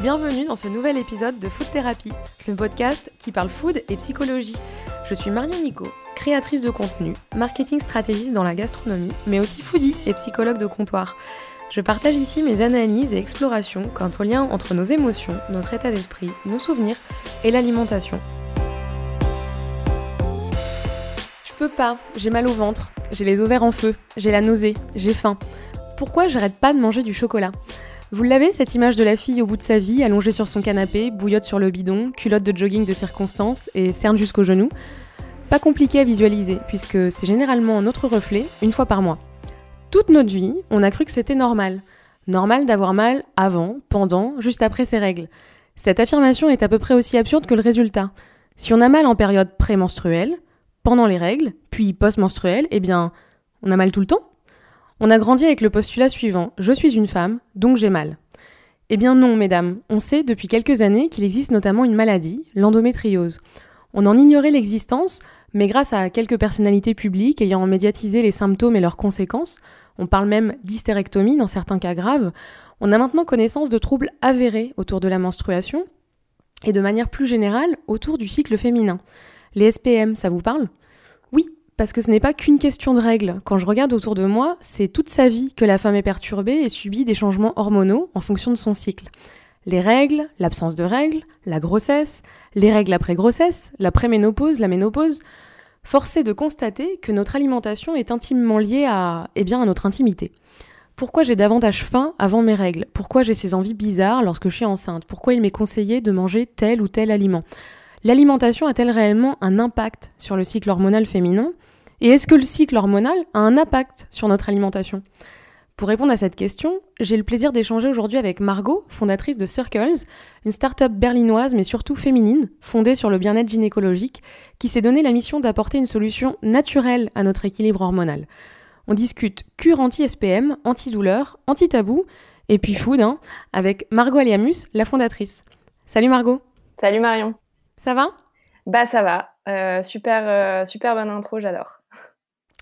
bienvenue dans ce nouvel épisode de Food Therapy, le podcast qui parle food et psychologie. Je suis Marion Nico, créatrice de contenu, marketing stratégiste dans la gastronomie, mais aussi foodie et psychologue de comptoir. Je partage ici mes analyses et explorations quant au lien entre nos émotions, notre état d'esprit, nos souvenirs et l'alimentation. Je peux pas, j'ai mal au ventre, j'ai les ovaires en feu, j'ai la nausée, j'ai faim. Pourquoi j'arrête pas de manger du chocolat? Vous l'avez, cette image de la fille au bout de sa vie, allongée sur son canapé, bouillotte sur le bidon, culotte de jogging de circonstance et cerne jusqu'au genou? Pas compliqué à visualiser, puisque c'est généralement notre reflet, une fois par mois. Toute notre vie, on a cru que c'était normal. Normal d'avoir mal avant, pendant, juste après ses règles. Cette affirmation est à peu près aussi absurde que le résultat. Si on a mal en période prémenstruelle, pendant les règles, puis post-menstruelle, eh bien, on a mal tout le temps on a grandi avec le postulat suivant Je suis une femme, donc j'ai mal. Eh bien non, mesdames, on sait depuis quelques années qu'il existe notamment une maladie, l'endométriose. On en ignorait l'existence, mais grâce à quelques personnalités publiques ayant médiatisé les symptômes et leurs conséquences, on parle même d'hystérectomie dans certains cas graves, on a maintenant connaissance de troubles avérés autour de la menstruation et de manière plus générale autour du cycle féminin. Les SPM, ça vous parle? Parce que ce n'est pas qu'une question de règles. Quand je regarde autour de moi, c'est toute sa vie que la femme est perturbée et subit des changements hormonaux en fonction de son cycle. Les règles, l'absence de règles, la grossesse, les règles après grossesse, la préménopause, la ménopause. Force est de constater que notre alimentation est intimement liée à, eh bien, à notre intimité. Pourquoi j'ai davantage faim avant mes règles? Pourquoi j'ai ces envies bizarres lorsque je suis enceinte? Pourquoi il m'est conseillé de manger tel ou tel aliment? L'alimentation a-t-elle réellement un impact sur le cycle hormonal féminin? Et est-ce que le cycle hormonal a un impact sur notre alimentation? Pour répondre à cette question, j'ai le plaisir d'échanger aujourd'hui avec Margot, fondatrice de Circles, une start-up berlinoise mais surtout féminine, fondée sur le bien-être gynécologique, qui s'est donné la mission d'apporter une solution naturelle à notre équilibre hormonal. On discute cure anti-SPM, anti-douleur, anti-tabou, et puis food, hein, avec Margot Aliamus, la fondatrice. Salut Margot. Salut Marion. Ça va? Bah ça va, euh, super, euh, super bonne intro, j'adore.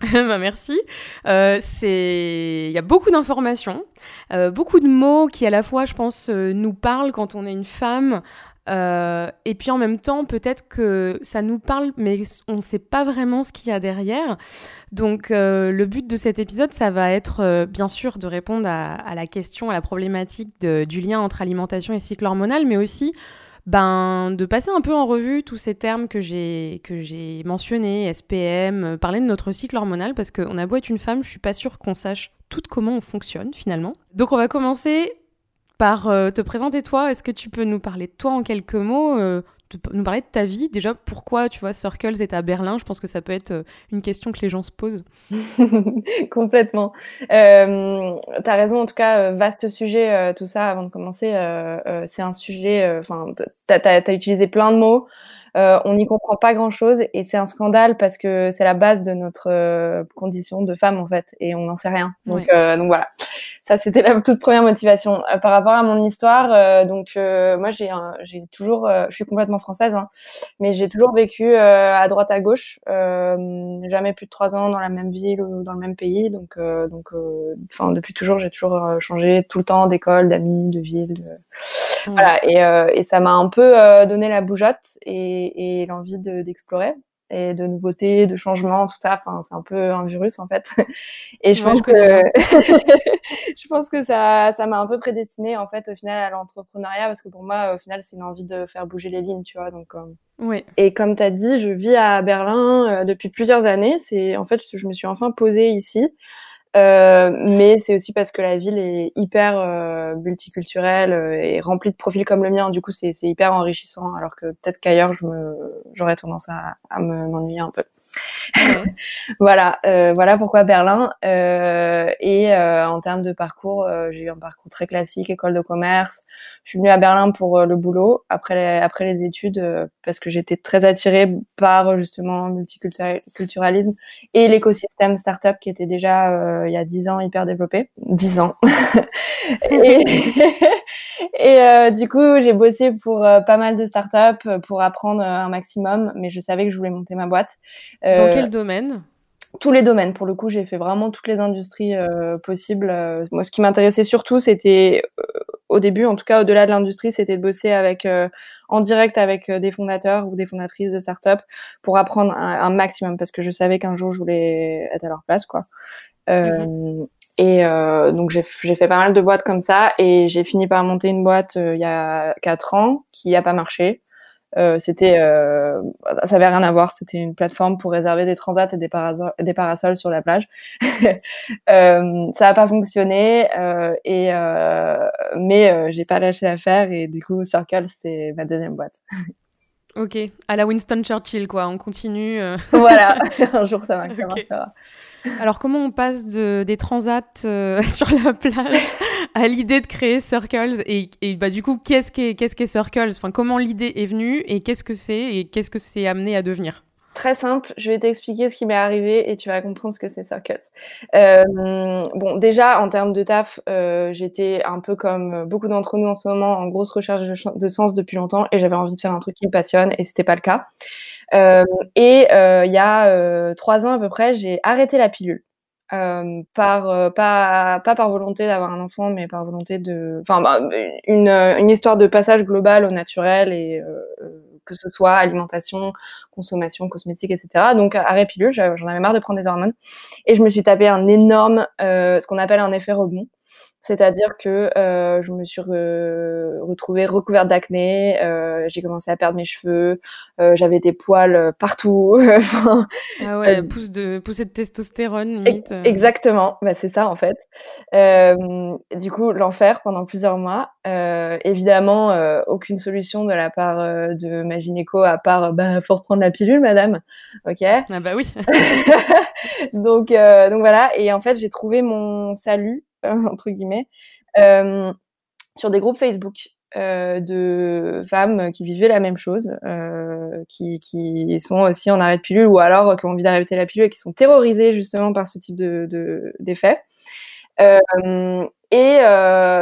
bah merci. Euh, il y a beaucoup d'informations, beaucoup de mots qui à la fois, je pense, nous parlent quand on est une femme. et puis en même temps, peut-être que ça nous parle, mais on ne sait pas vraiment ce qu'il y a derrière. Donc, le but de cet épisode, ça va être bien sûr de répondre à, la question, à la problématique du lien entre alimentation et cycle hormonal, mais aussi ben, de passer un peu en revue tous ces termes que j'ai mentionnés, SPM, euh, parler de notre cycle hormonal parce qu'on a beau être une femme, je suis pas sûre qu'on sache tout comment on fonctionne finalement. Donc on va commencer par euh, te présenter toi. Est-ce que tu peux nous parler de toi en quelques mots euh, nous parler de ta vie. Déjà, pourquoi, tu vois, Circles est à Berlin? Je pense que ça peut être euh, une question que les gens se posent. Complètement. Euh, tu as raison, en tout cas, euh, vaste sujet, euh, tout ça, avant de commencer. c'est un sujet, enfin, tu as, utilisé plein de mots. on n'y comprend pas grand-chose et c'est un scandale parce que c'est la base de notre condition de femme, en fait, et on n'en sait rien. Donc, donc voilà. Ça, c'était la toute première motivation. Euh, par rapport à mon histoire, euh, donc euh, moi, j'ai j'ai toujours, je suis complètement française, hein, mais j'ai toujours vécu à droite à gauche, jamais plus de trois ans dans la même ville ou dans le même pays. Donc, donc, enfin, depuis toujours, j'ai toujours changé tout le temps d'école, d'amis, de ville. Voilà, et, et ça m'a un peu donné la bougeotte et, et l'envie d'explorer et de nouveautés, de changements, tout ça. Enfin, c'est un peu un virus en fait. Et je pense que je pense que ça, ça m'a un peu prédestiné en fait au final à l'entrepreneuriat parce que pour moi au final c'est une envie de faire bouger les lignes, tu vois. Donc euh... oui. Et comme tu as dit, je vis à Berlin euh, depuis plusieurs années. C'est en fait je me suis enfin posée ici. Euh, mais c'est aussi parce que la ville est hyper euh, multiculturelle euh, et remplie de profils comme le mien. Du coup, c'est hyper enrichissant, alors que peut-être qu'ailleurs, j'aurais tendance à, à m'ennuyer un peu. voilà, euh, voilà pourquoi Berlin. Euh, et euh, en termes de parcours, j'ai eu un parcours très classique, école de commerce. Je suis venue à Berlin pour le boulot après les, après les études parce que j'étais très attirée par justement multiculturalisme et l'écosystème startup qui était déjà il y a dix ans hyper développé. Dix ans. et, et du coup, j'ai bossé pour pas mal de startups pour apprendre un maximum, mais je savais que je voulais monter ma boîte. Quel domaine? tous les domaines. Pour le coup, j'ai fait vraiment toutes les industries euh, possibles. Euh, moi, ce qui m'intéressait surtout, c'était au début, en tout cas au-delà de l'industrie, c'était de bosser avec en direct avec des fondateurs ou des fondatrices de start-up pour apprendre un, maximum parce que je savais qu'un jour je voulais être à leur place, quoi. Mmh et donc j'ai fait pas mal de boîtes comme ça et j'ai fini par monter une boîte il y a quatre ans qui a pas marché. Euh, c'était, euh, ça avait rien à voir. C'était une plateforme pour réserver des transats et des, parasols, des parasols sur la plage. euh, ça n'a pas fonctionné, et mais j'ai pas lâché l'affaire et du coup Circle c'est ma deuxième boîte. Ok, à la Winston Churchill, quoi. On continue. Voilà, un jour ça marchera. Okay. Alors, comment on passe de, des transats sur la plage à l'idée de créer Circles Et, bah, du coup, qu'est-ce qu'est qu'est-ce qu'est Circles? Enfin, Comment l'idée est venue et qu'est-ce que c'est et qu'est-ce que c'est amené à devenir? Très simple, je vais t'expliquer ce qui m'est arrivé et tu vas comprendre ce que c'est Circles. Euh, bon, déjà, en termes de taf, euh, j'étais un peu comme beaucoup d'entre nous en ce moment en grosse recherche de, sens depuis longtemps et j'avais envie de faire un truc qui me passionne et c'était pas le cas. Euh, et il y a trois ans à peu près, j'ai arrêté la pilule. Euh, par pas pas par volonté d'avoir un enfant mais par volonté de enfin bah, une, une histoire de passage global au naturel et euh, que ce soit alimentation consommation cosmétique etc donc arrêt pilule j'en avais marre de prendre des hormones. Et je me suis tapé un énorme ce qu'on appelle un effet rebond c'est-à-dire que euh, je me suis re retrouvée recouverte d'acné, euh, j'ai commencé à perdre mes cheveux, euh, j'avais des poils euh, partout. enfin, ah ouais, pousse de poussée de testostérone limite. Euh. Exactement, bah, c'est ça en fait. du coup, l'enfer pendant plusieurs mois. évidemment, aucune solution de la part de ma gynéco à part bah faut reprendre la pilule, madame. Ok? Ah bah oui. donc donc voilà. Et en fait, j'ai trouvé mon salut entre guillemets, euh, sur des groupes Facebook. Euh, de femmes qui vivaient la même chose, euh, qui, sont aussi en arrêt de pilule ou alors qui ont envie d'arrêter la pilule et qui sont terrorisées justement par ce type de d'effets. Euh, et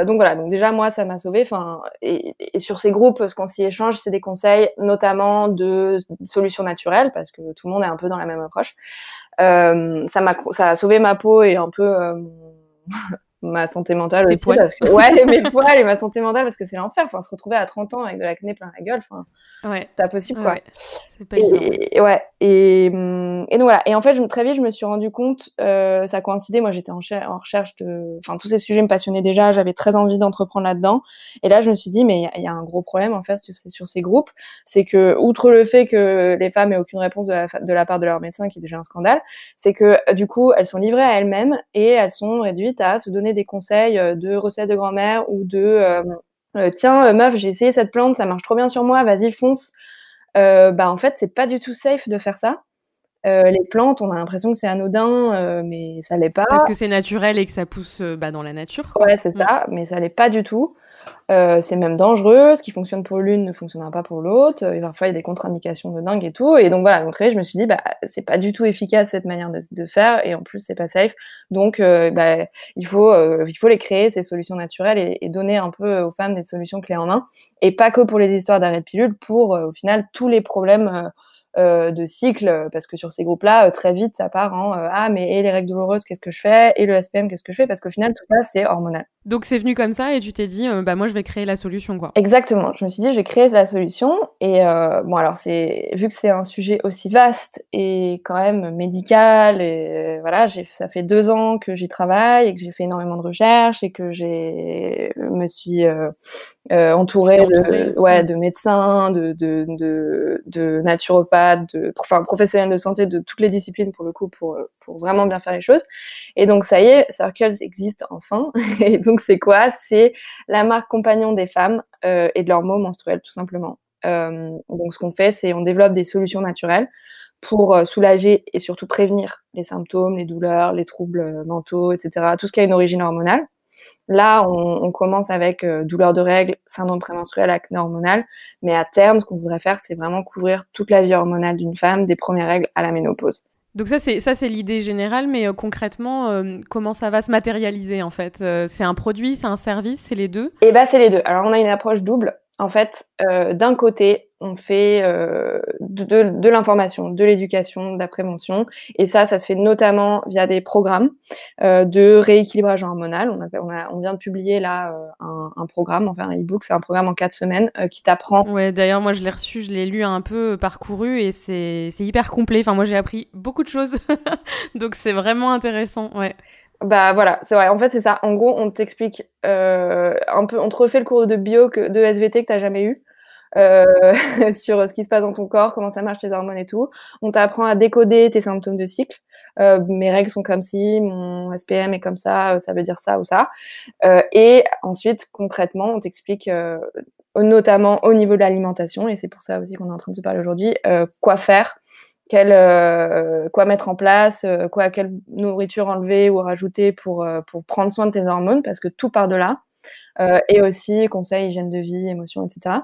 donc voilà, donc déjà moi ça m'a sauvé. Enfin, et, sur ces groupes, ce qu'on s'y échange, c'est des conseils, notamment de solutions naturelles, parce que tout le monde est un peu dans la même approche. Ça m'a, ça a sauvé ma peau et un peu ma santé mentale aussi parce que ouais mes poils et ma santé mentale parce que c'est l'enfer. Enfin se retrouver à 30 ans avec de l'acné plein la gueule enfin ouais. c'est pas possible quoi. C'est pas et, ouais et, hum, et donc voilà. Et en fait je, très vite je me suis rendu compte euh, ça coïncidait moi j'étais en, en, recherche de enfin tous ces sujets me passionnaient déjà. J'avais très envie d'entreprendre là-dedans. Et là je me suis dit mais il y, y, a un gros problème en fait sur ces groupes. C'est que outre le fait que les femmes aient aucune réponse de la, de la part de leur médecin qui est déjà un scandale c'est que du coup elles sont livrées à elles-mêmes et elles sont réduites à se donner des conseils euh, de recettes de grand-mère ou de euh, euh, tiens meuf j'ai essayé cette plante ça marche trop bien sur moi vas-y fonce bah en fait c'est pas du tout safe de faire ça les plantes, on a l'impression que c'est anodin, mais ça l'est pas. Parce que c'est naturel et que ça pousse bah, dans la nature. Ouais, c'est mm. ça, mais ça l'est pas du tout. Euh, c'est même dangereux. Ce qui fonctionne pour l'une ne fonctionnera pas pour l'autre. Et parfois, il y a des contre-indications de dingue et tout. Et donc voilà, donc je me suis dit, bah, c'est pas du tout efficace cette manière de, faire. Et en plus, c'est pas safe. Donc, euh, bah, il faut, euh, il faut les créer ces solutions naturelles et, donner un peu aux femmes des solutions clés en main. Et pas que pour les histoires d'arrêt de pilule, pour au final tous les problèmes euh, de cycle, parce que sur ces groupes-là, euh, très vite, ça part en euh, ah mais et les règles douloureuses, qu'est-ce que je fais? Et le SPM, qu'est-ce que je fais? Parce qu'au final, tout ça, c'est hormonal. Donc c'est venu comme ça et tu t'es dit bah moi je vais créer la solution quoi. Exactement. Je me suis dit je vais créer la solution et bon alors c'est vu que c'est un sujet aussi vaste et quand même médical et voilà j'ai ça fait deux ans que j'y travaille et que j'ai fait énormément de recherches et que j'ai me suis euh, entourée de, ouais, de médecins, de, de, de, de naturopathes, de enfin, professionnels de santé de toutes les disciplines pour le coup, pour, pour vraiment bien faire les choses. Et donc ça y est, Circles existe enfin. Et donc c'est quoi? C'est la marque compagnon des femmes euh, et de leurs maux menstruels tout simplement. Euh, donc ce qu'on fait, c'est on développe des solutions naturelles pour euh, soulager et surtout prévenir les symptômes, les douleurs, les troubles mentaux, etc. Tout ce qui a une origine hormonale. Là, on, commence avec euh, douleur de règles, syndrome prémenstruel, acné hormonal, mais à terme, ce qu'on voudrait faire, c'est vraiment couvrir toute la vie hormonale d'une femme, des premières règles à la ménopause. Donc ça c'est ça c'est l'idée générale, mais euh, concrètement euh, comment ça va se matérialiser en fait? C'est un produit, c'est un service, c'est les deux? Eh ben c'est les deux. Alors on a une approche double. en fait, euh, d'un côté, on fait euh, de, l'information, de l'éducation, de la prévention, et ça, ça se fait notamment via des programmes euh, de rééquilibrage hormonal. On, a, on, a, on, vient de publier là euh, un, un, programme, enfin un e-book, c'est un programme en quatre semaines qui t'apprend. Ouais, d'ailleurs, moi je l'ai reçu, je l'ai lu un peu parcouru, et c'est hyper complet. Enfin, moi j'ai appris beaucoup de choses, donc c'est vraiment intéressant. Ouais. Bah voilà, c'est vrai. En fait, c'est ça. En gros, on t'explique un peu, on te refait le cours de bio, que, de SVT que t'as jamais eu. Euh, sur ce qui se passe dans ton corps, comment ça marche tes hormones et tout. On t'apprend à décoder tes symptômes de cycle. Euh, mes règles sont comme ci, mon SPM est comme ça, euh, ça veut dire ça ou ça. Et ensuite, concrètement, on t'explique notamment au niveau de l'alimentation, et c'est pour ça aussi qu'on est en train de se parler aujourd'hui, quoi faire quoi mettre en place, quoi, quelle nourriture enlever ou rajouter pour, pour prendre soin de tes hormones, parce que tout part de là. et aussi conseils, hygiène de vie, émotions, etc.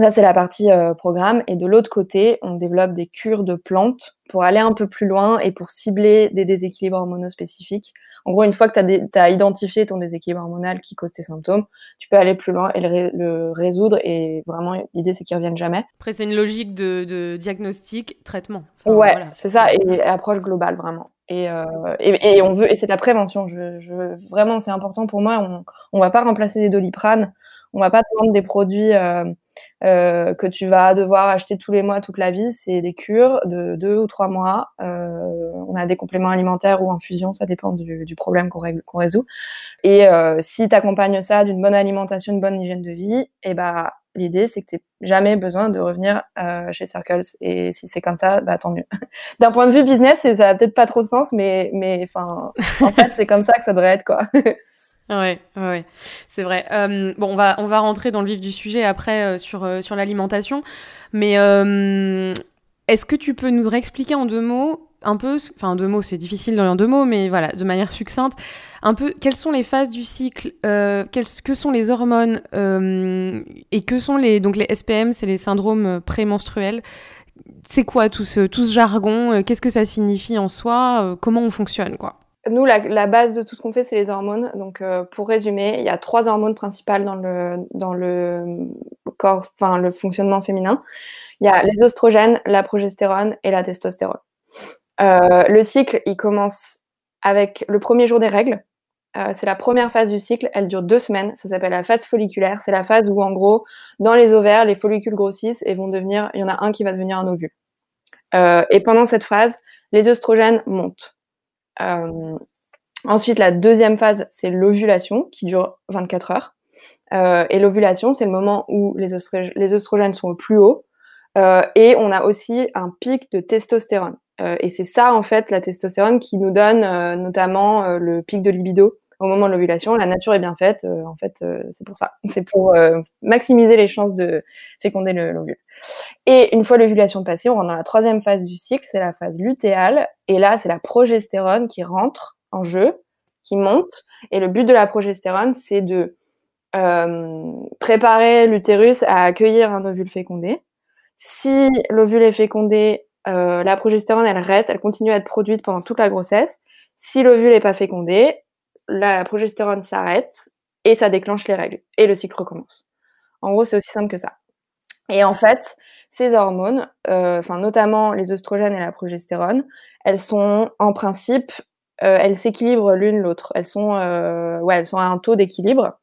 Ça, c'est la partie programme. Et de l'autre côté, on développe des cures de plantes pour aller un peu plus loin et pour cibler des déséquilibres hormonaux spécifiques en gros, une fois que tu as, identifié ton déséquilibre hormonal qui cause tes symptômes, tu peux aller plus loin et le, résoudre. Et vraiment, l'idée, c'est qu'il ne revienne jamais. Après, c'est une logique de, diagnostic, traitement. ouais, c'est ça, et approche globale, vraiment. Et, euh, et, on veut, et c'est de la prévention. Je, je vraiment, c'est important pour moi. On, ne va pas remplacer des doliprane. On va pas te vendre des produits euh, euh, que tu vas devoir acheter tous les mois, toute la vie. C'est des cures de deux ou trois mois. Euh, on a des compléments alimentaires ou infusions, ça dépend du, problème qu'on résout. Et euh, si tu accompagnes ça d'une bonne alimentation, une bonne hygiène de vie, et eh bah l'idée c'est que tu jamais besoin de revenir chez Circles. Et si c'est comme ça, bah tant mieux. D'un point de vue business, ça a peut-être pas trop de sens, mais mais en fait c'est comme ça que ça devrait être quoi. Ouais, ouais, c'est vrai. Euh, bon, on va, on va rentrer dans le vif du sujet après euh, sur, euh, sur l'alimentation. Mais est-ce que tu peux nous réexpliquer en deux mots, un peu, enfin, en deux mots, c'est difficile dans deux mots, mais voilà, de manière succincte, un peu quelles sont les phases du cycle, quelles, que sont les hormones et que sont les. Donc, les SPM, c'est les syndromes prémenstruels. C'est quoi tout ce, tout ce jargon? Qu'est-ce que ça signifie en soi? Comment on fonctionne, quoi? Nous, la, base de tout ce qu'on fait, c'est les hormones. Donc, euh, pour résumer, il y a trois hormones principales dans le, dans le corps, enfin, le fonctionnement féminin. Il y a les oestrogènes, la progestérone et la testostérone. Euh, le cycle, il commence avec le premier jour des règles. Euh, c'est la première phase du cycle. Elle dure deux semaines. Ça s'appelle la phase folliculaire. C'est la phase où, en gros, dans les ovaires, les follicules grossissent et vont devenir, il y en a un qui va devenir un ovule. Et pendant cette phase, les oestrogènes montent. Euh, ensuite, la deuxième phase, c'est l'ovulation qui dure 24 heures. Euh, et l'ovulation, c'est le moment où les, oestrogènes sont au plus haut. Euh, et on a aussi un pic de testostérone. Euh, et c'est ça, en fait, la testostérone qui nous donne euh, notamment le pic de libido au moment de l'ovulation. La nature est bien faite. en fait, c'est pour ça. C'est pour maximiser les chances de féconder l'ovule. Et une fois l'ovulation passée, on rentre dans la troisième phase du cycle, c'est la phase lutéale. Et là, c'est la progestérone qui rentre en jeu, qui monte. Et le but de la progestérone, c'est de euh, préparer l'utérus à accueillir un ovule fécondé. Si l'ovule est fécondé, euh, la progestérone, elle reste, elle continue à être produite pendant toute la grossesse. Si l'ovule n'est pas fécondé, la progestérone s'arrête et ça déclenche les règles. Et le cycle recommence. En gros, c'est aussi simple que ça. Et en fait, ces hormones, euh, enfin notamment les oestrogènes et la progestérone, elles sont en principe, euh, elles s'équilibrent l'une l'autre. Elles sont, euh, ouais, elles sont à un taux d'équilibre.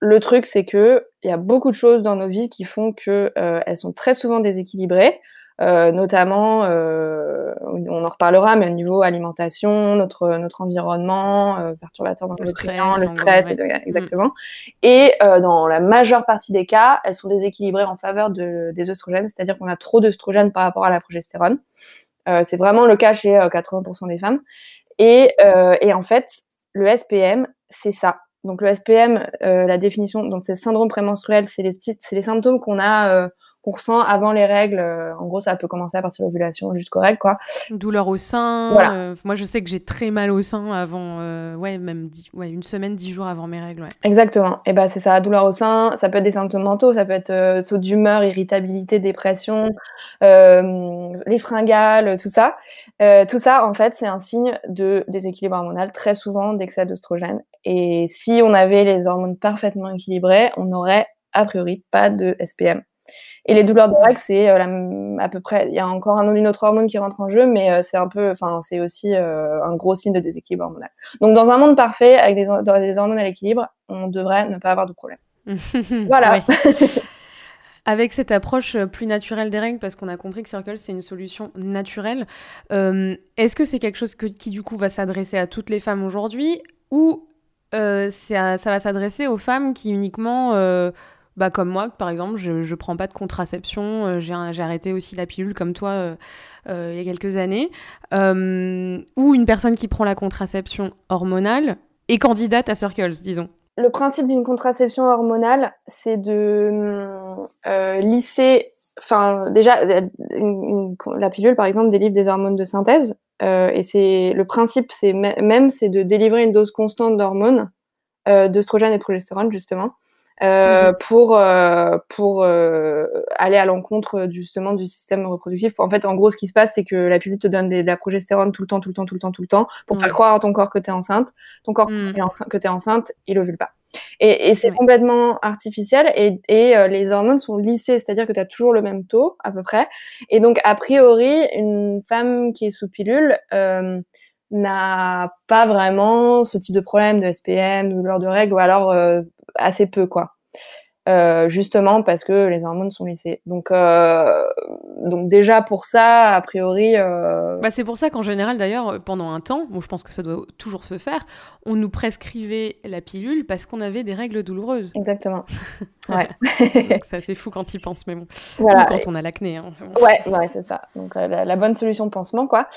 Le truc, c'est que il y a beaucoup de choses dans nos vies qui font que elles sont très souvent déséquilibrées. Euh, notamment, euh, on en reparlera, mais au niveau alimentation, notre, notre environnement, euh, perturbateur dans le stress, le stress, exactement. Mm. Et dans la majeure partie des cas, elles sont déséquilibrées en faveur de, des oestrogènes, c'est-à-dire qu'on a trop d'oestrogènes par rapport à la progestérone. C'est vraiment le cas chez 80% des femmes. Et, et en fait, le SPM, c'est ça. Donc le SPM, la définition, donc c'est le syndrome prémenstruel, c'est les, c'est les symptômes qu'on a qu'on ressent avant les règles. Euh, en gros, ça peut commencer à partir de l'ovulation jusqu'aux règles, quoi. Douleur au sein. Euh, moi, je sais que j'ai très mal au sein avant, euh, ouais, même ouais, une semaine, dix jours avant mes règles. Ouais. Exactement. Et ben c'est ça, douleur au sein. Ça peut être des symptômes mentaux, ça peut être saut d'humeur, irritabilité, dépression, les fringales, tout ça. tout ça, en fait, c'est un signe de déséquilibre hormonal, très souvent d'excès d'oestrogène. Et si on avait les hormones parfaitement équilibrées, on aurait a priori pas de SPM. Et les douleurs de règles, c'est euh, à peu près, il y a encore un, une autre hormone qui rentre en jeu, mais euh, c'est un peu, enfin, c'est aussi euh, un gros signe de déséquilibre hormonal. Donc, dans un monde parfait, avec des, des hormones à l'équilibre, on devrait ne pas avoir de problème. voilà. Avec cette approche plus naturelle des règles, parce qu'on a compris que Circle, c'est une solution naturelle, est-ce que c'est quelque chose qui, du coup, va s'adresser à toutes les femmes aujourd'hui ou ça, ça va s'adresser aux femmes qui uniquement bah, comme moi, par exemple, je ne prends pas de contraception, euh, j'ai arrêté aussi la pilule comme toi euh, euh, il y a quelques années, ou une personne qui prend la contraception hormonale est candidate à Circles, disons. Le principe d'une contraception hormonale, c'est de lisser, enfin déjà, la pilule par exemple délivre des hormones de synthèse, et c'est le principe, c'est même, c'est de délivrer une dose constante d'hormones, d'œstrogène et de progestérone justement, euh, mhm. pour euh, pour euh, aller à l'encontre justement du système reproductif. En fait, en gros, ce qui se passe, c'est que la pilule te donne de la progestérone tout le temps, tout le temps, tout le temps, tout le temps, pour faire croire à ton corps que tu es enceinte. Ton corps mm. que tu es enceinte, il ovule pas. Et, et c'est complètement artificiel et, et les hormones sont lissées, c'est-à-dire que tu as toujours le même taux à peu près. Et donc, a priori, une femme qui est sous pilule n'a pas vraiment ce type de problème de SPM, de douleur de règles, ou alors assez peu, quoi. Euh, justement parce que les hormones sont lissées. Donc, euh, donc déjà pour ça, a priori. Euh... Bah c'est pour ça qu'en général, d'ailleurs, pendant un temps, bon, je pense que ça doit toujours se faire, on nous prescrivait la pilule parce qu'on avait des règles douloureuses. Exactement. Ouais. c'est assez fou quand y penses, mais bon. Voilà. Ou quand on a l'acné. Hein. Ouais, ouais, c'est ça. Donc la, la, bonne solution de pansement, quoi.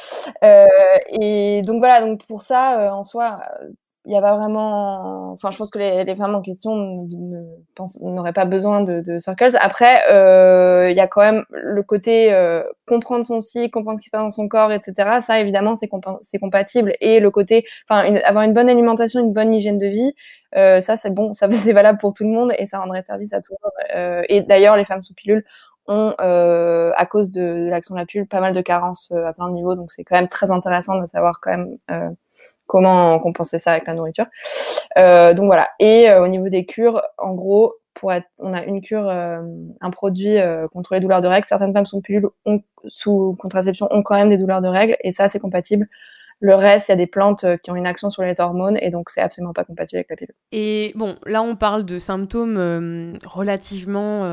Et donc voilà, donc pour ça, en soi, il n'y a pas vraiment. Enfin, je pense que les, les femmes en question n'auraient pas besoin de, de circles. Après, euh, il y a quand même le côté euh, comprendre son cycle, comprendre ce qui se passe dans son corps, etc. Ça, évidemment, c'est c'est compatible. Et le côté, enfin, avoir une bonne alimentation, une bonne hygiène de vie, euh, ça, c'est bon, ça c'est valable pour tout le monde et ça rendrait service à tout le monde. Euh, et d'ailleurs, les femmes sous pilule ont, euh, à cause de, de l'action de la pilule, pas mal de carences à plein de niveaux. Donc, c'est quand même très intéressant de savoir quand même comment compenser ça avec la nourriture. Euh, donc voilà. Et euh, au niveau des cures, en gros, pour être, on a une cure, euh, un produit contre les douleurs de règles. Certaines femmes sous pilule, ont, sous contraception, ont quand même des douleurs de règles, et ça, c'est compatible. Le reste, il y a des plantes qui ont une action sur les hormones et donc c'est absolument pas compatible avec la pilule. Et bon, là on parle de symptômes relativement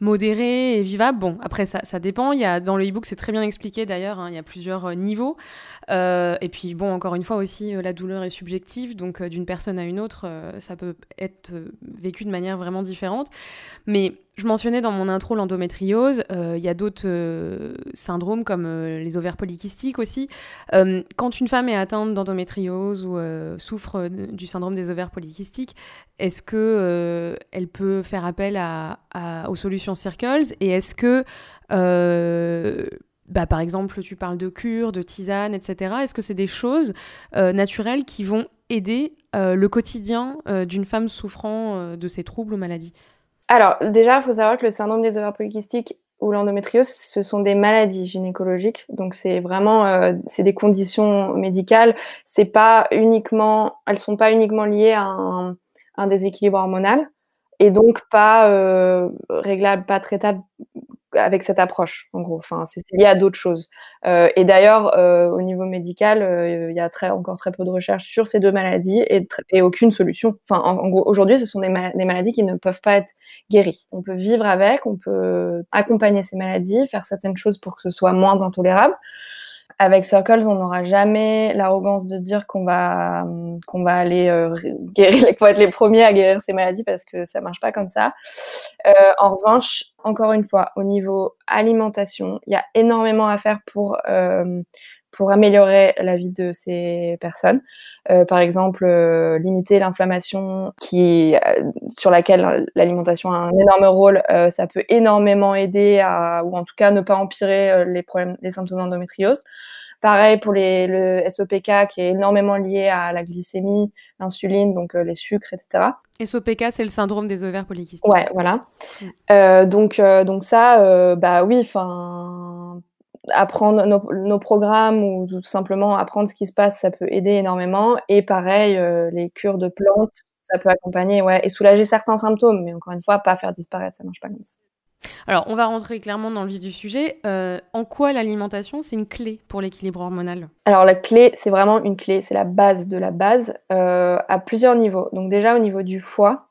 modéré et vivable. Bon, après, ça, ça dépend. Il y a, dans le e-book, c'est très bien expliqué d'ailleurs, hein, il y a plusieurs euh, niveaux. Euh, et puis, bon, encore une fois aussi, euh, la douleur est subjective, donc d'une personne à une autre, ça peut être vécu de manière vraiment différente. Mais je mentionnais dans mon intro l'endométriose, il y a d'autres syndromes comme les ovaires polykystiques aussi. quand une femme est atteinte d'endométriose ou souffre du syndrome des ovaires polykystiques, est-ce que elle peut faire appel à, aux solutions Circles et est-ce que bah, par exemple, tu parles de cure, de tisane, etc. Est-ce que c'est des choses naturelles qui vont aider le quotidien d'une femme souffrant de ces troubles ou maladies? Alors, déjà, il faut savoir que le syndrome des ovaires polykystiques ou l'endométriose, ce sont des maladies gynécologiques. Donc, c'est vraiment, euh, c'est des conditions médicales. C'est pas uniquement, elles sont pas uniquement liées à un déséquilibre hormonal et donc pas euh, réglable, pas traitable avec cette approche, en gros. Enfin, c'est lié à d'autres choses. Euh, et d'ailleurs, euh, au niveau médical, il y a encore très peu de recherches sur ces deux maladies et, aucune solution. Enfin, en, gros, aujourd'hui, ce sont des, maladies qui ne peuvent pas être guéries. On peut vivre avec, on peut accompagner ces maladies, faire certaines choses pour que ce soit moins intolérable avec Circles, on n'aura jamais l'arrogance de dire qu'on va qu'on va aller euh, guérir, qu'on va être les premiers à guérir ces maladies parce que ça marche pas comme ça. Euh, en revanche, encore une fois, au niveau alimentation, il y a énormément à faire pour euh, pour améliorer la vie de ces personnes. Euh, par exemple, euh, limiter l'inflammation qui euh, sur laquelle l'alimentation a un énorme rôle, ça peut énormément aider à ou en tout cas ne pas empirer les problèmes les symptômes d'endométriose. Pareil pour les, le SOPK qui est énormément lié à la glycémie, l'insuline, donc les sucres, etc. SOPK, c'est le syndrome des ovaires polykystiques. Ouais, voilà. Mm. donc, donc ça, bah oui, enfin apprendre nos, programmes ou tout simplement apprendre ce qui se passe, ça peut aider énormément. Et pareil, euh, les cures de plantes, ça peut accompagner, ouais, et soulager certains symptômes, mais encore une fois, pas faire disparaître, ça marche pas comme ça. Alors, on va rentrer clairement dans le vif du sujet. Euh, en quoi l'alimentation, c'est une clé pour l'équilibre hormonal? Alors, la clé, c'est vraiment une clé, c'est la base de la base, euh, à plusieurs niveaux. Donc déjà, au niveau du foie,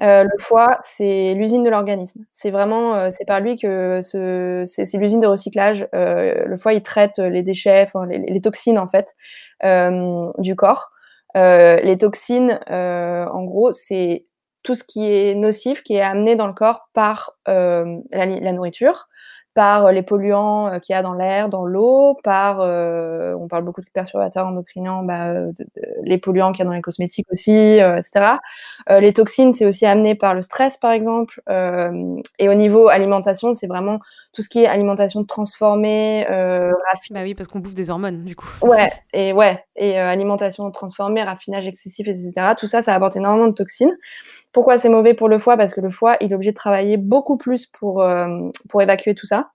euh, le foie, c'est l'usine de l'organisme. C'est vraiment, c'est par lui que c'est l'usine de recyclage. le foie, il traite les déchets, les, toxines en fait du corps. les toxines, en gros, c'est tout ce qui est nocif, qui est amené dans le corps par euh, la, nourriture, par euh, les polluants euh, qu'il y a dans l'air, dans l'eau, par, euh, on parle beaucoup de perturbateurs endocriniens, bah, les polluants qu'il y a dans les cosmétiques aussi, etc. les toxines, c'est aussi amené par le stress, par exemple. et au niveau alimentation, c'est vraiment tout ce qui est alimentation transformée, Bah oui, parce qu'on bouffe des hormones, du coup. Ouais, et ouais, et alimentation transformée, raffinage excessif, etc. Tout ça, ça apporte énormément de toxines. Pourquoi c'est mauvais pour le foie Parce que le foie, il est obligé de travailler beaucoup plus pour, pour évacuer tout ça.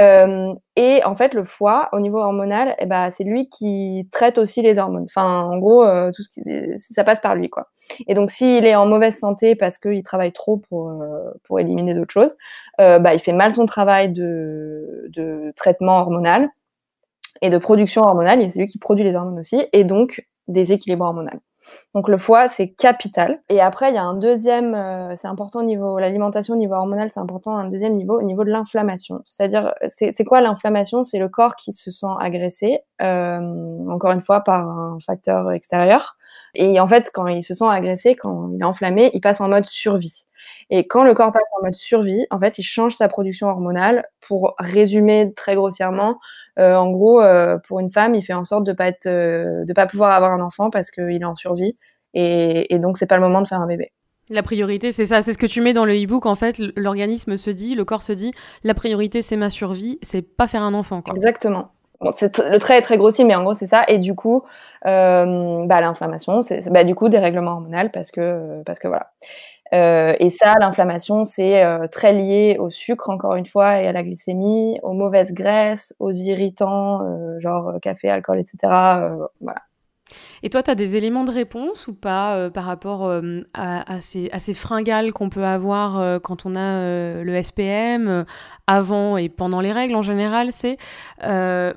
Euh, et en fait, le foie, au niveau hormonal, eh ben, c'est lui qui traite aussi les hormones. Enfin, en gros, euh, tout ce qui, ça passe par lui, quoi. Et donc, s'il est en mauvaise santé parce qu'il travaille trop pour, euh, pour éliminer d'autres choses, bah, il fait mal son travail de, de traitement hormonal et de production hormonale. C'est lui qui produit les hormones aussi, et donc déséquilibre hormonal. Donc le foie, c'est capital. Et après, il y a un deuxième, euh, c'est important au niveau l'alimentation, au niveau hormonal, c'est important un deuxième niveau, au niveau de l'inflammation. C'est-à-dire, c'est quoi l'inflammation? C'est le corps qui se sent agressé, euh, encore une fois, par un facteur extérieur. Et en fait, quand il se sent agressé, quand il est enflammé, il passe en mode survie. Et quand le corps passe en mode survie, en fait, il change sa production hormonale. Pour résumer très grossièrement, euh, en gros, euh, pour une femme, il fait en sorte de pas être, euh, de pas pouvoir avoir un enfant parce qu'il est en survie. Et, et donc, c'est pas le moment de faire un bébé. La priorité, c'est ça, c'est ce que tu mets dans le e-book. En fait, l'organisme se dit, le corps se dit, la priorité, c'est ma survie, c'est pas faire un enfant. Quoi. Exactement. le trait est très grossier, mais en gros, c'est ça. Et du coup, euh, bah, l'inflammation, c'est bah, du coup des règlements hormonaux parce que, parce que voilà. Euh, et ça, l'inflammation, c'est euh, très lié au sucre, encore une fois, et à la glycémie, aux mauvaises graisses, aux irritants, euh, genre café, alcool, etc. Et toi, tu as des éléments de réponse ou pas euh, par rapport euh, à, ces, fringales qu'on peut avoir euh, quand on a le SPM, avant et pendant les règles en général C'est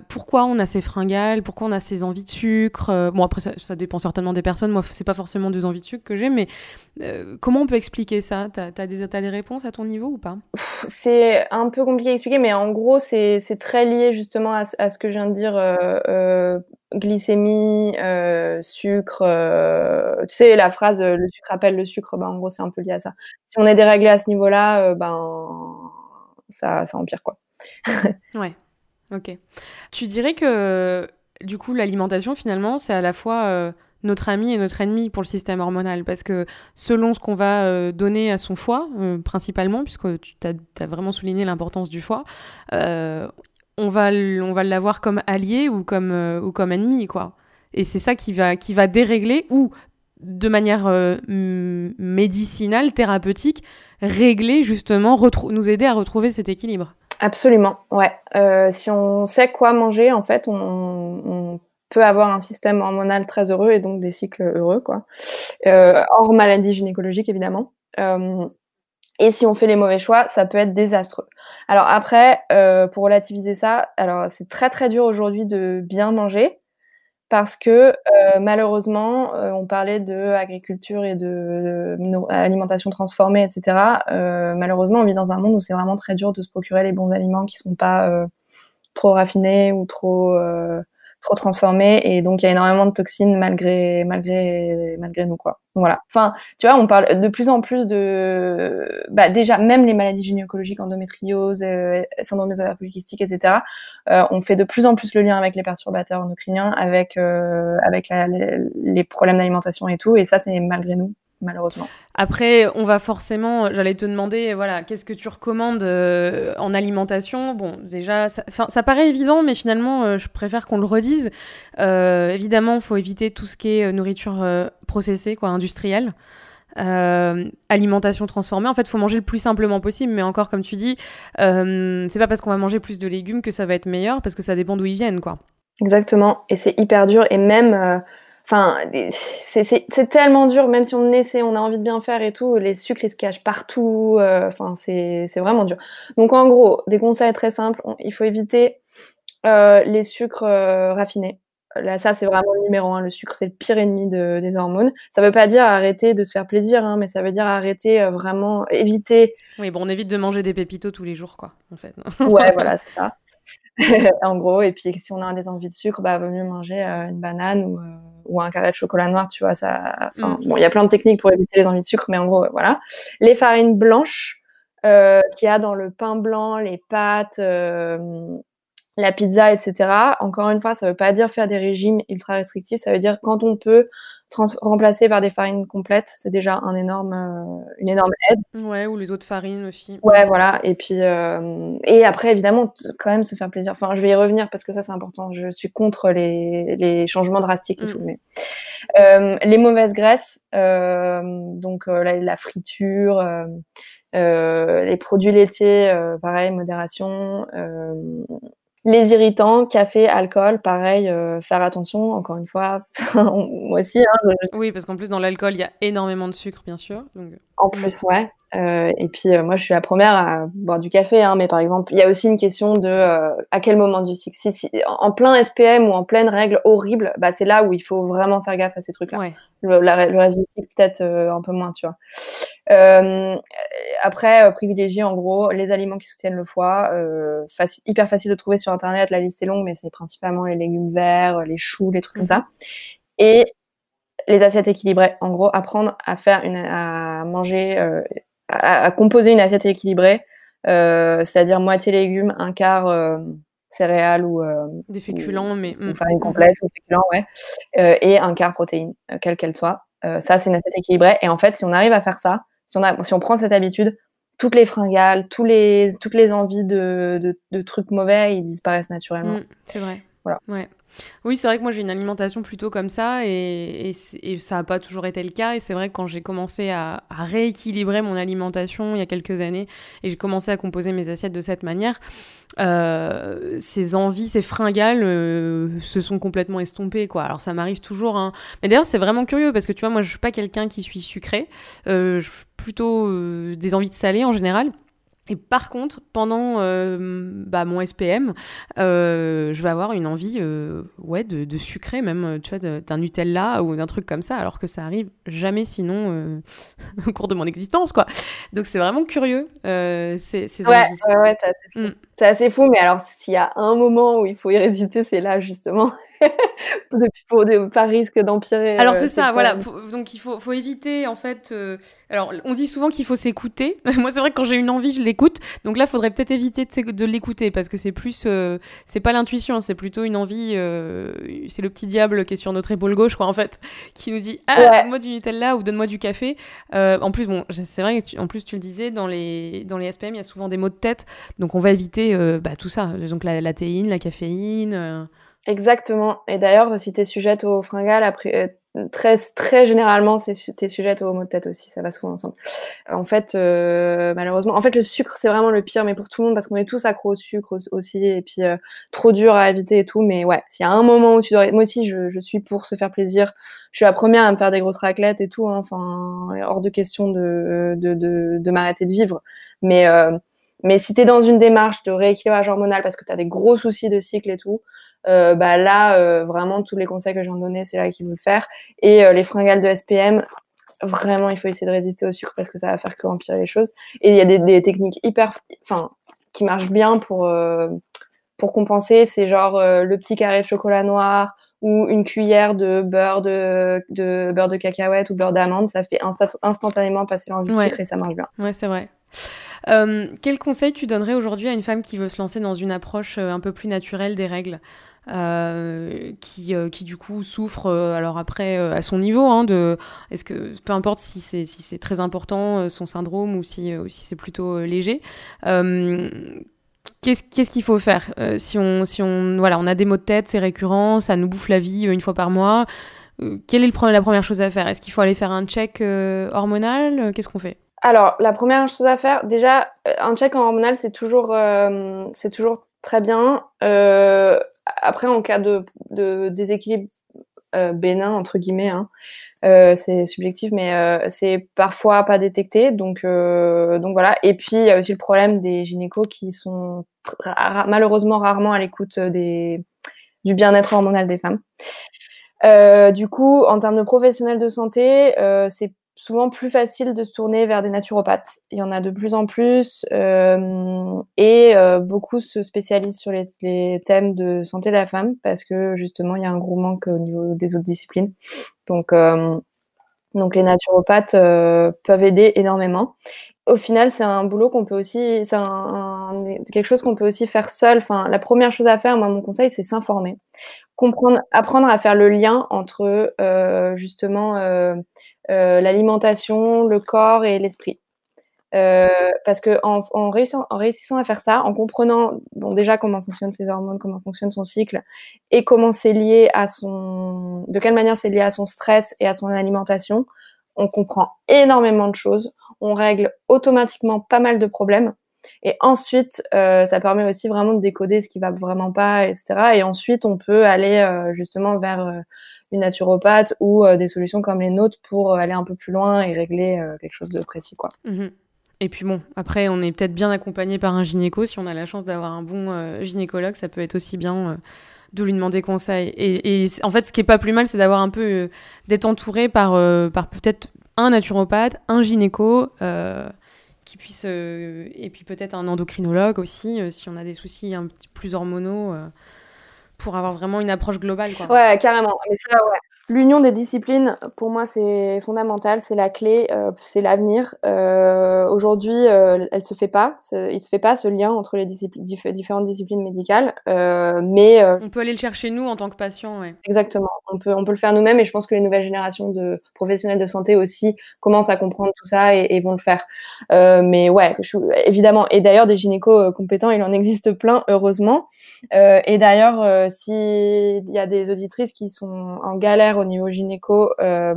pourquoi on a ces fringales, pourquoi on a ces envies de sucre Bon, après, ça, dépend certainement des personnes. Moi, c'est pas forcément des envies de sucre que j'ai, mais comment on peut expliquer ça? Tu as des réponses à ton niveau ou pas? C'est un peu compliqué à expliquer, mais en gros, c'est très lié justement à, à, ce que je viens de dire glycémie, euh, sucre. Euh, tu sais, la phrase euh, le sucre appelle le sucre, ben, en gros, c'est un peu lié à ça. Si on est déréglé à ce niveau-là, ben, ça, ça empire, quoi. ouais, ok. Tu dirais que, du coup, l'alimentation, finalement, c'est à la fois notre ami et notre ennemi pour le système hormonal parce que selon ce qu'on va donner à son foie, principalement, puisque tu as, vraiment souligné l'importance du foie, on va, on va l'avoir comme allié ou comme, ou comme ennemi, quoi. Et c'est ça qui va, qui va dérégler ou, de manière euh, médicinale, thérapeutique, régler justement, nous aider à retrouver cet équilibre. Absolument, ouais. Euh, si on sait quoi manger, en fait, on, peut avoir un système hormonal très heureux et donc des cycles heureux, quoi. Euh, hors maladie gynécologique, évidemment. Et si on fait les mauvais choix, ça peut être désastreux. Alors après, pour relativiser ça, alors c'est très très dur aujourd'hui de bien manger parce que euh, malheureusement, euh, on parlait de agriculture et de, alimentation transformée, etc. Euh, malheureusement, on vit dans un monde où c'est vraiment très dur de se procurer les bons aliments qui sont pas trop raffinés ou trop trop transformé et donc il y a énormément de toxines malgré malgré malgré nous quoi. Voilà. Enfin, tu vois, on parle de plus en plus de bah, déjà même les maladies gynécologiques, endométriose, euh, syndrome des ovaires polykystiques, etc. Euh, on fait de plus en plus le lien avec les perturbateurs endocriniens, avec euh, avec les problèmes d'alimentation et tout et ça c'est malgré nous malheureusement. Après, on va forcément, j'allais te demander, voilà, qu'est-ce que tu recommandes euh, en alimentation? Bon, déjà, ça, ça, paraît évident, mais finalement, euh, je préfère qu'on le redise. Euh, évidemment, il faut éviter tout ce qui est nourriture processée, quoi, industrielle. alimentation transformée. En fait, il faut manger le plus simplement possible, mais encore, comme tu dis, c'est pas parce qu'on va manger plus de légumes que ça va être meilleur, parce que ça dépend d'où ils viennent, quoi. Exactement, et c'est hyper dur, et même Enfin, c'est tellement dur, même si on essaie, on a envie de bien faire et tout, les sucres ils se cachent partout. Euh, enfin, c'est vraiment dur. Donc en gros, des conseils très simples. il faut éviter euh, les sucres euh, raffinés. Là, ça, c'est vraiment le numéro un. Le sucre, c'est le pire ennemi de, des hormones. Ça veut pas dire arrêter de se faire plaisir, hein, mais ça veut dire arrêter vraiment, éviter. Oui, bon, on évite de manger des pépitos tous les jours, quoi, en fait. ouais, voilà, c'est ça. en gros, et puis si on a des envies de sucre, bah, vaut mieux manger une banane ou ou un carré de chocolat noir, tu vois, ça. Mm. Bon, il y a plein de techniques pour éviter les envies de sucre, mais en gros, voilà. Les farines blanches euh, qu'il y a dans le pain blanc, les pâtes, euh, la pizza, etc. Encore une fois, ça ne veut pas dire faire des régimes ultra restrictifs. Ça veut dire quand on peut remplacer par des farines complètes, c'est déjà un énorme, euh, une énorme aide. Ouais, ou les autres farines aussi. Ouais, voilà. Et puis, euh, et après, évidemment, quand même se faire plaisir. Enfin, je vais y revenir parce que ça, c'est important. Je suis contre les, les changements drastiques et mm. tout. Mais euh, les mauvaises graisses, donc la, la, friture. les produits laitiers, pareil, modération, les irritants, café, alcool, pareil, euh, faire attention, encore une fois, moi aussi. Hein, oui, parce qu'en plus, dans l'alcool, il y a énormément de sucre, bien sûr. Donc... En plus, ouais. Euh, et puis, euh, moi, je suis la première à boire du café, hein, mais par exemple, il y a aussi une question de à quel moment du cycle? Si, en plein SPM ou en pleine règle horrible, bah, c'est là où il faut vraiment faire gaffe à ces trucs-là. Ouais. Le, le, reste du cycle, peut-être un peu moins, tu vois. Euh, après, euh, privilégier en gros les aliments qui soutiennent le foie. Euh, hyper facile de trouver sur internet, la liste est longue, mais c'est principalement les légumes verts, les choux, les trucs comme ça. Et les assiettes équilibrées. En gros, apprendre à faire une, à manger, euh, à, composer une assiette équilibrée, euh, c'est-à-dire moitié légumes, un quart euh, céréales ou des féculents, mais ou farine complète ou féculents, ouais, et un quart protéines, quelle qu'elle soit. ça, c'est une assiette équilibrée. Et en fait, si on arrive à faire ça, si on, a, si on prend cette habitude, toutes les fringales, tous les, toutes les envies de, de, de trucs mauvais, ils disparaissent naturellement. C'est vrai. Ouais. Oui, c'est vrai que moi j'ai une alimentation plutôt comme ça et, ça n'a pas toujours été le cas. Et c'est vrai que quand j'ai commencé à, rééquilibrer mon alimentation il y a quelques années et j'ai commencé à composer mes assiettes de cette manière, euh, ces envies, ces fringales euh, se sont complètement estompées. Quoi. Alors ça m'arrive toujours. Hein. Mais d'ailleurs, c'est vraiment curieux parce que tu vois, moi je suis pas quelqu'un qui suis sucré, euh, plutôt des envies de salé en général. Et par contre, pendant euh, bah, mon SPM, euh, je vais avoir une envie euh, ouais, de, de, sucrer, même tu vois, d'un Nutella ou d'un truc comme ça, alors que ça arrive jamais sinon au cours de mon existence. quoi. Donc c'est vraiment curieux, ces, ces ouais, Ouais, ouais. C'est assez fou, mais alors s'il y a un moment où il faut y résister, c'est là justement. pour, de, pas risque d'empirer. Alors c'est ça, voilà. donc il faut, faut éviter en fait. alors on dit souvent qu'il faut s'écouter. Moi c'est vrai que quand j'ai une envie, je l'écoute donc là, il faudrait peut-être éviter de, l'écouter parce que c'est plus, euh, c'est pas l'intuition, c'est plutôt une envie. Euh, c'est le petit diable qui est sur notre épaule gauche, quoi, en fait, qui nous dit ah donne-moi du Nutella ou donne-moi du café. Euh, en plus, bon, c'est vrai que en plus tu le disais dans les dans les SPM, il y a souvent des maux de tête, donc on va éviter bah, tout ça. Donc la, théine, la caféine. Exactement. Et d'ailleurs, si tu es sujette au fringales, après, très, très généralement, t'es sujette aux maux de tête aussi, ça va souvent ensemble. En fait, euh, malheureusement, en fait, le sucre, c'est vraiment le pire, mais pour tout le monde, parce qu'on est tous accro au sucre aussi, et puis euh, trop dur à éviter et tout. Mais ouais, s'il y a un moment où tu dois... Moi aussi, je, suis pour se faire plaisir. Je suis la première à me faire des grosses raclettes et tout, hein. enfin, hors de question de, de, m'arrêter de vivre. Mais, euh, mais si t'es dans une démarche de rééquilibrage hormonal parce que t'as des gros soucis de cycle et tout, euh, bah là, euh, vraiment, tous les conseils que j'en donnais, c'est là qu'il faut le faire. Et euh, les fringales de SPM, vraiment, il faut essayer de résister au sucre parce que ça va faire que empirer les choses. Et il y a des, des techniques hyper, enfin, qui marchent bien pour pour compenser. C'est genre le petit carré de chocolat noir ou une cuillère de beurre de, de beurre de cacahuète ou beurre d'amande. Ça fait instantanément passer l'envie de sucre et ça marche bien. Ouais, c'est vrai. Euh, quel conseil tu donnerais aujourd'hui à une femme qui veut se lancer dans une approche un peu plus naturelle des règles euh, qui, euh, qui du coup souffre euh, alors après à son niveau hein, est-ce que peu importe si c'est si c'est très important son syndrome ou si, si c'est plutôt léger qu'est-ce qu'il faut faire si on si on voilà on a des maux de tête c'est récurrent ça nous bouffe la vie une fois par mois quelle est la première chose à faire? Est-ce qu'il faut aller faire un check hormonal? Qu'est-ce qu'on fait? Alors, la première chose à faire, déjà, un check hormonal, c'est toujours, c'est toujours très bien. Euh, après, en cas de, déséquilibre bénin entre guillemets. Hein. c'est subjectif, mais c'est parfois pas détecté. Donc, donc voilà. Et puis il y a aussi le problème des gynécos qui sont malheureusement rarement à l'écoute du bien-être hormonal des femmes. du coup, en termes de professionnels de santé, c'est souvent plus facile de se tourner vers des naturopathes. Il y en a de plus en plus euh, et euh, beaucoup se spécialisent sur les, thèmes de santé de la femme parce que justement il y a un gros manque au niveau des autres disciplines. Donc, euh, les naturopathes peuvent aider énormément. Au final, c'est un boulot qu'on peut aussi, c'est quelque chose qu'on peut aussi faire seul. Enfin, la première chose à faire, moi, mon conseil, c'est s'informer, apprendre à faire le lien entre justement l'alimentation, le corps et l'esprit. Euh, parce que en, réussissant, à faire ça, en comprenant déjà comment fonctionnent ses hormones, comment fonctionne son cycle, et comment c'est lié à son, de quelle manière c'est lié à son stress et à son alimentation, on comprend énormément de choses, on règle automatiquement pas mal de problèmes, et ensuite euh, ça permet aussi vraiment de décoder ce qui va vraiment pas, etc. Et ensuite on peut aller euh, justement vers une naturopathe ou euh, des solutions comme les nôtres pour euh, aller un peu plus loin et régler euh, quelque chose de précis. Quoi. Mhm. Et puis bon, après, on est peut-être bien accompagné par un gynéco. Si on a la chance d'avoir un bon gynécologue, ça peut être aussi bien de lui demander conseil. Et, en fait, ce qui est pas plus mal, c'est d'avoir un peu d'être entouré par, par peut-être un naturopathe, un gynéco, qui puisse, et puis peut-être un endocrinologue aussi, si on a des soucis un petit plus hormonaux pour avoir vraiment une approche globale. Quoi. Ouais, carrément. Mais ça, ouais. L'union des disciplines, pour moi, c'est fondamental, c'est la clé, euh, c'est l'avenir. Euh, Aujourd'hui, euh, elle se fait pas, il se fait pas ce lien entre les différentes disciplines médicales, euh, mais euh, on peut aller le chercher nous en tant que patient, ouais. Exactement, on peut on peut le faire nous-mêmes, et je pense que les nouvelles générations de professionnels de santé aussi commencent à comprendre tout ça et, et vont le faire. mais ouais, je, évidemment, et d'ailleurs des gynécos compétents, il en existe plein, heureusement. et d'ailleurs, s'il y a des auditrices qui sont en galère au niveau gynéco, euh,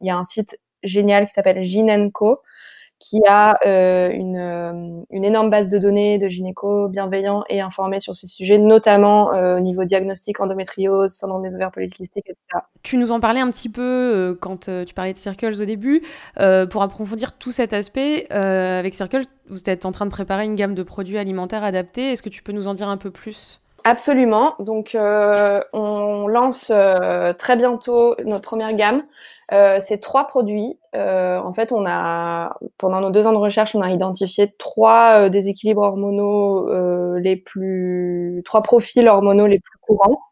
il y a un site génial qui s'appelle Ginenco qui a euh, une, euh, une, énorme base de données de gynéco bienveillants et informés sur ces sujets, notamment au niveau diagnostic endométriose, syndrome des ovaires polykystiques, etc. Tu nous en parlais un petit peu quand tu parlais de Circles au début. pour approfondir tout cet aspect, avec Circles, vous êtes en train de préparer une gamme de produits alimentaires adaptés. Est-ce que tu peux nous en dire un peu plus? Absolument. Donc, euh, on lance euh, très bientôt notre première gamme. Euh, c'est trois produits. en fait, on a pendant nos deux ans de recherche, on a identifié trois déséquilibres hormonaux les plus, trois profils hormonaux les plus courants.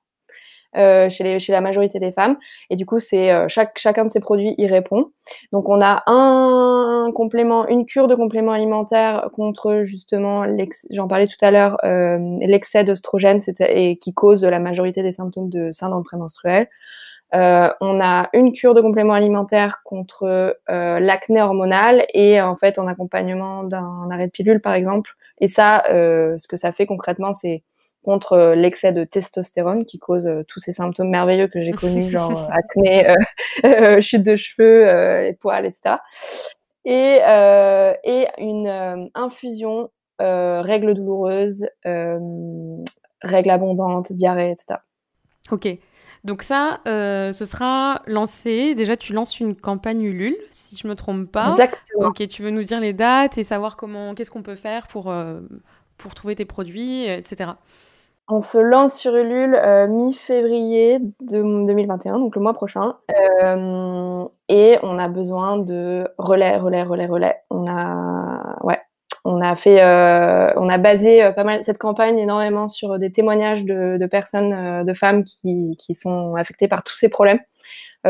Euh, chez, les, chez la majorité des femmes. Et du coup, c'est euh, chaque, chacun de ces produits y répond. Donc, on a un complément, une cure de complément alimentaire contre justement, j'en parlais tout à l'heure, euh, l'excès d'oestrogène et qui cause la majorité des symptômes de syndrome prémenstruel. Euh, on a une cure de complément alimentaire contre euh, l'acné hormonal et en fait en accompagnement d'un arrêt de pilule par exemple. Et ça, euh, ce que ça fait concrètement, c'est contre euh, l'excès de testostérone qui cause euh, tous ces symptômes merveilleux que j'ai connus, genre euh, acné, chute de cheveux, les poils, etc. Et, et une infusion règles douloureuses, règles abondantes, diarrhée, etc. Ok. Donc ça, ce sera lancé. Déjà, tu lances une campagne Ulule, si je me trompe pas. Exactement. Ok, tu veux nous dire les dates et savoir comment, qu'est-ce qu'on peut faire pour pour trouver tes produits, etc. On se lance sur Ulule euh, mi-février de 2021, donc le mois prochain. Euh, et on a besoin de relais, relais, relais, relais. On a, euh, basé pas mal cette campagne énormément sur des témoignages de, personnes, de femmes qui, qui, sont affectées par tous ces problèmes,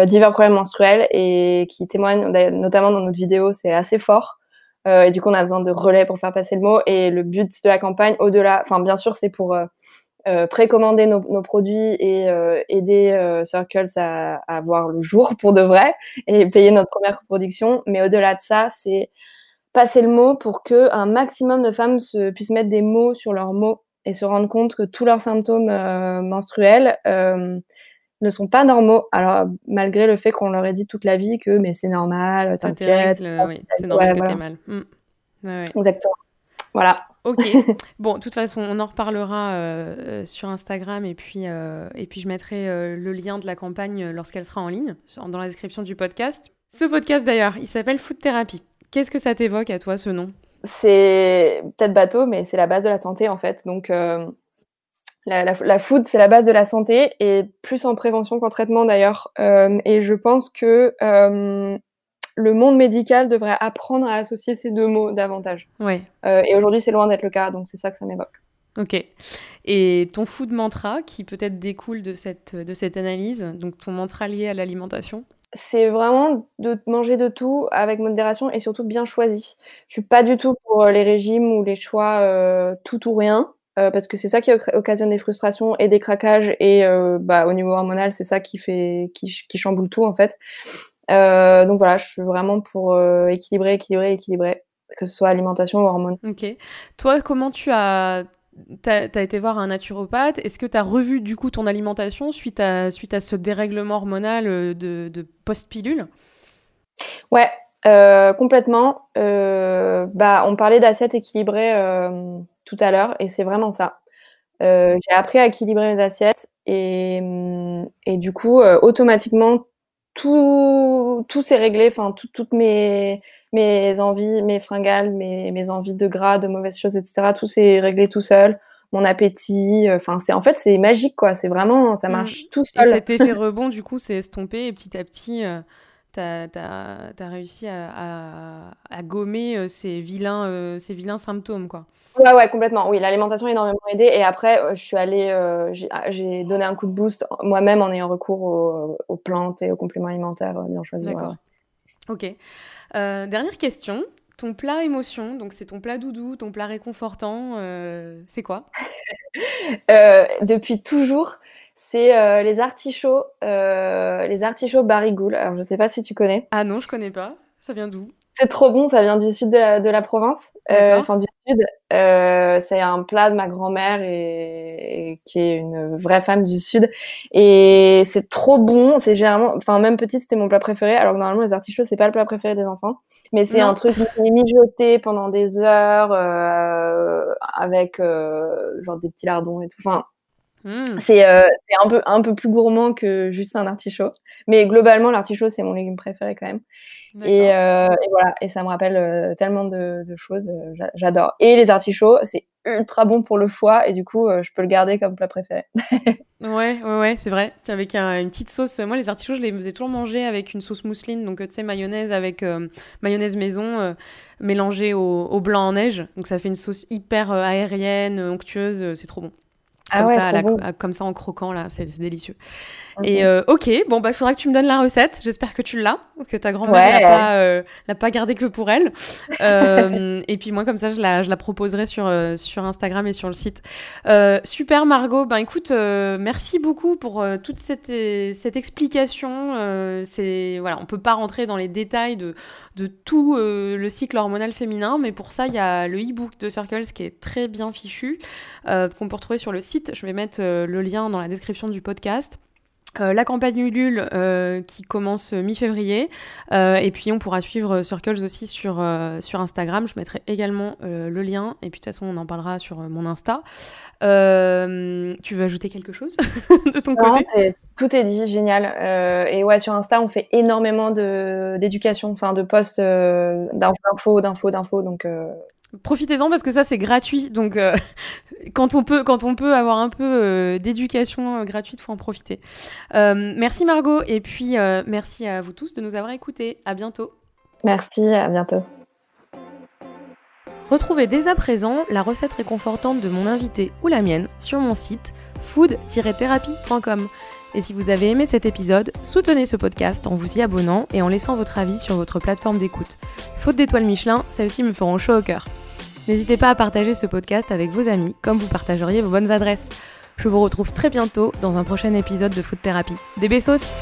divers problèmes menstruels, et qui témoignent, notamment dans notre vidéo, c'est assez fort. et du coup, on a besoin de relais pour faire passer le mot. Et le but de la campagne, au-delà, enfin, bien sûr, c'est pour euh, précommander nos, nos, produits et euh, aider euh, Circles à, à, voir le jour pour de vrai et payer notre première production. Mais au-delà de ça, c'est passer le mot pour que un maximum de femmes se, puissent mettre des mots sur leurs mots et se rendre compte que tous leurs symptômes menstruels ne sont pas normaux. Alors malgré le fait qu'on leur ait dit toute la vie que mais c'est normal, t'inquiète. Oui, c'est normal que mal. Mmh. Exactement. Voilà. Ok. bon, de toute façon, on en reparlera euh, sur Instagram et puis, et puis je mettrai le lien de la campagne lorsqu'elle sera en ligne dans la description du podcast. Ce podcast d'ailleurs, il s'appelle Food Therapy. Qu'est-ce que ça t'évoque à toi ce nom? C'est peut-être bateau, mais c'est la base de la santé en fait. Donc la, food, c'est la base de la santé et plus en prévention qu'en traitement d'ailleurs. Euh, et je pense que euh, le monde médical devrait apprendre à associer ces deux mots davantage. Ouais. Euh, et aujourd'hui, c'est loin d'être le cas, donc c'est ça que ça m'évoque. Ok. Et ton food mantra, qui peut-être découle de cette, de cette analyse, donc ton mantra lié à l'alimentation? C'est vraiment de manger de tout avec modération et surtout bien choisi. Je suis pas du tout pour les régimes ou les choix tout ou rien. Euh, parce que c'est ça qui occasionne des frustrations et des craquages et euh, bah, au niveau hormonal c'est ça qui fait qui, qui, chamboule tout en fait euh, donc voilà je suis vraiment pour équilibrer équilibrer équilibrer que ce soit alimentation ou hormones ok toi comment tu as T'as as été voir un naturopathe? Est-ce que tu as revu du coup ton alimentation suite à, suite à ce dérèglement hormonal de, de post-pilule? Ouais, complètement. bah, on parlait d'assiette équilibrée tout à l'heure, et c'est vraiment ça. Euh, j'ai appris à équilibrer mes assiettes et, et du coup, euh, automatiquement, tout, tout s'est réglé. Enfin, toutes mes, mes envies, mes fringales, mes, mes envies de gras, de mauvaises choses, etc. Tout s'est réglé tout seul. Mon appétit, euh, enfin, c'est en fait c'est magique quoi. C'est vraiment, ça mmh. marche tout seul. Et cet effet rebond, du coup, c'est estompé et petit à petit. Tu as, as, réussi à, à, gommer ces vilains, ces vilains symptômes, quoi. Ouais, ouais, complètement. Oui, l'alimentation a énormément aidé. Et après, euh, je suis allée, euh, ah, j'ai donné un coup de boost moi-même en ayant recours aux, plantes et aux compléments alimentaires euh, bien choisis. D'accord. Ok. dernière question. Ton plat émotion, donc c'est ton plat doudou, ton plat réconfortant, c'est quoi? Depuis toujours, c'est les artichauts, les artichauts barigoul. Alors, je sais pas si tu connais. Ah non, je connais pas. Ça vient d'où? C'est trop bon, ça vient du sud de la, de la province, euh, enfin du sud. Euh, c'est un plat de ma grand-mère et, qui est une vraie femme du sud. Et c'est trop bon. C'est généralement, enfin même petite, c'était mon plat préféré. Alors que normalement les artichauts c'est pas le plat préféré des enfants, mais c'est un truc mijoté pendant des heures euh, avec genre des petits lardons et tout. Enfin, mmh. c'est un peu un peu plus gourmand que juste un artichaut. Mais globalement l'artichaut c'est mon légume préféré quand même. Euh, et, voilà, et ça me rappelle euh, tellement de, choses, euh, j'adore. Et les artichauts, c'est ultra bon pour le foie, et du coup, je peux le garder comme plat préféré. ouais, ouais, ouais, c'est vrai. Avec une petite sauce. Moi, les artichauts, je les faisais toujours manger avec une sauce mousseline, donc tu sais, mayonnaise avec mayonnaise maison mélangée au, au, blanc en neige. Donc ça fait une sauce hyper aérienne, onctueuse, c'est trop bon. Ah comme, ça, comme ça en croquant là, c'est délicieux. Et euh, ok, bon bah il faudra que tu me donnes la recette. J'espère que tu l'as, que ta grand-mère l'a pas, euh, pas gardée que pour elle. Euh, et puis moi comme ça je la, je la proposerai sur sur Instagram et sur le site. super Margot, ben écoute, merci beaucoup pour toute cette cette explication. c'est voilà, on peut pas rentrer dans les détails de de tout le cycle hormonal féminin, mais pour ça il y a le e-book de Circles qui est très bien fichu qu'on peut retrouver sur le site. Je vais mettre le lien dans la description du podcast. Euh, la campagne Ulule euh, qui commence mi-février euh, et puis on pourra suivre Circles aussi sur, sur Instagram. Je mettrai également le lien et puis de toute façon on en parlera sur mon Insta. Tu veux ajouter quelque chose de ton côté? tout est dit génial. Et ouais sur Insta on fait énormément d'éducation enfin de posts d'infos d'infos d'infos donc Profitez-en parce que ça c'est gratuit, donc euh, quand on peut quand on peut avoir un peu euh, d'éducation euh, gratuite, faut en profiter. merci Margot et puis merci à vous tous de nous avoir écoutés. À bientôt. Merci, à bientôt. Retrouvez dès à présent la recette réconfortante de mon invité ou la mienne sur mon site food-thérapie.com. Et si vous avez aimé cet épisode, soutenez ce podcast en vous y abonnant et en laissant votre avis sur votre plateforme d'écoute. Faute d'étoiles Michelin, celles-ci me feront chaud au cœur. N'hésitez pas à partager ce podcast avec vos amis, comme vous partageriez vos bonnes adresses. Je vous retrouve très bientôt dans un prochain épisode de Food Thérapie. Des bessos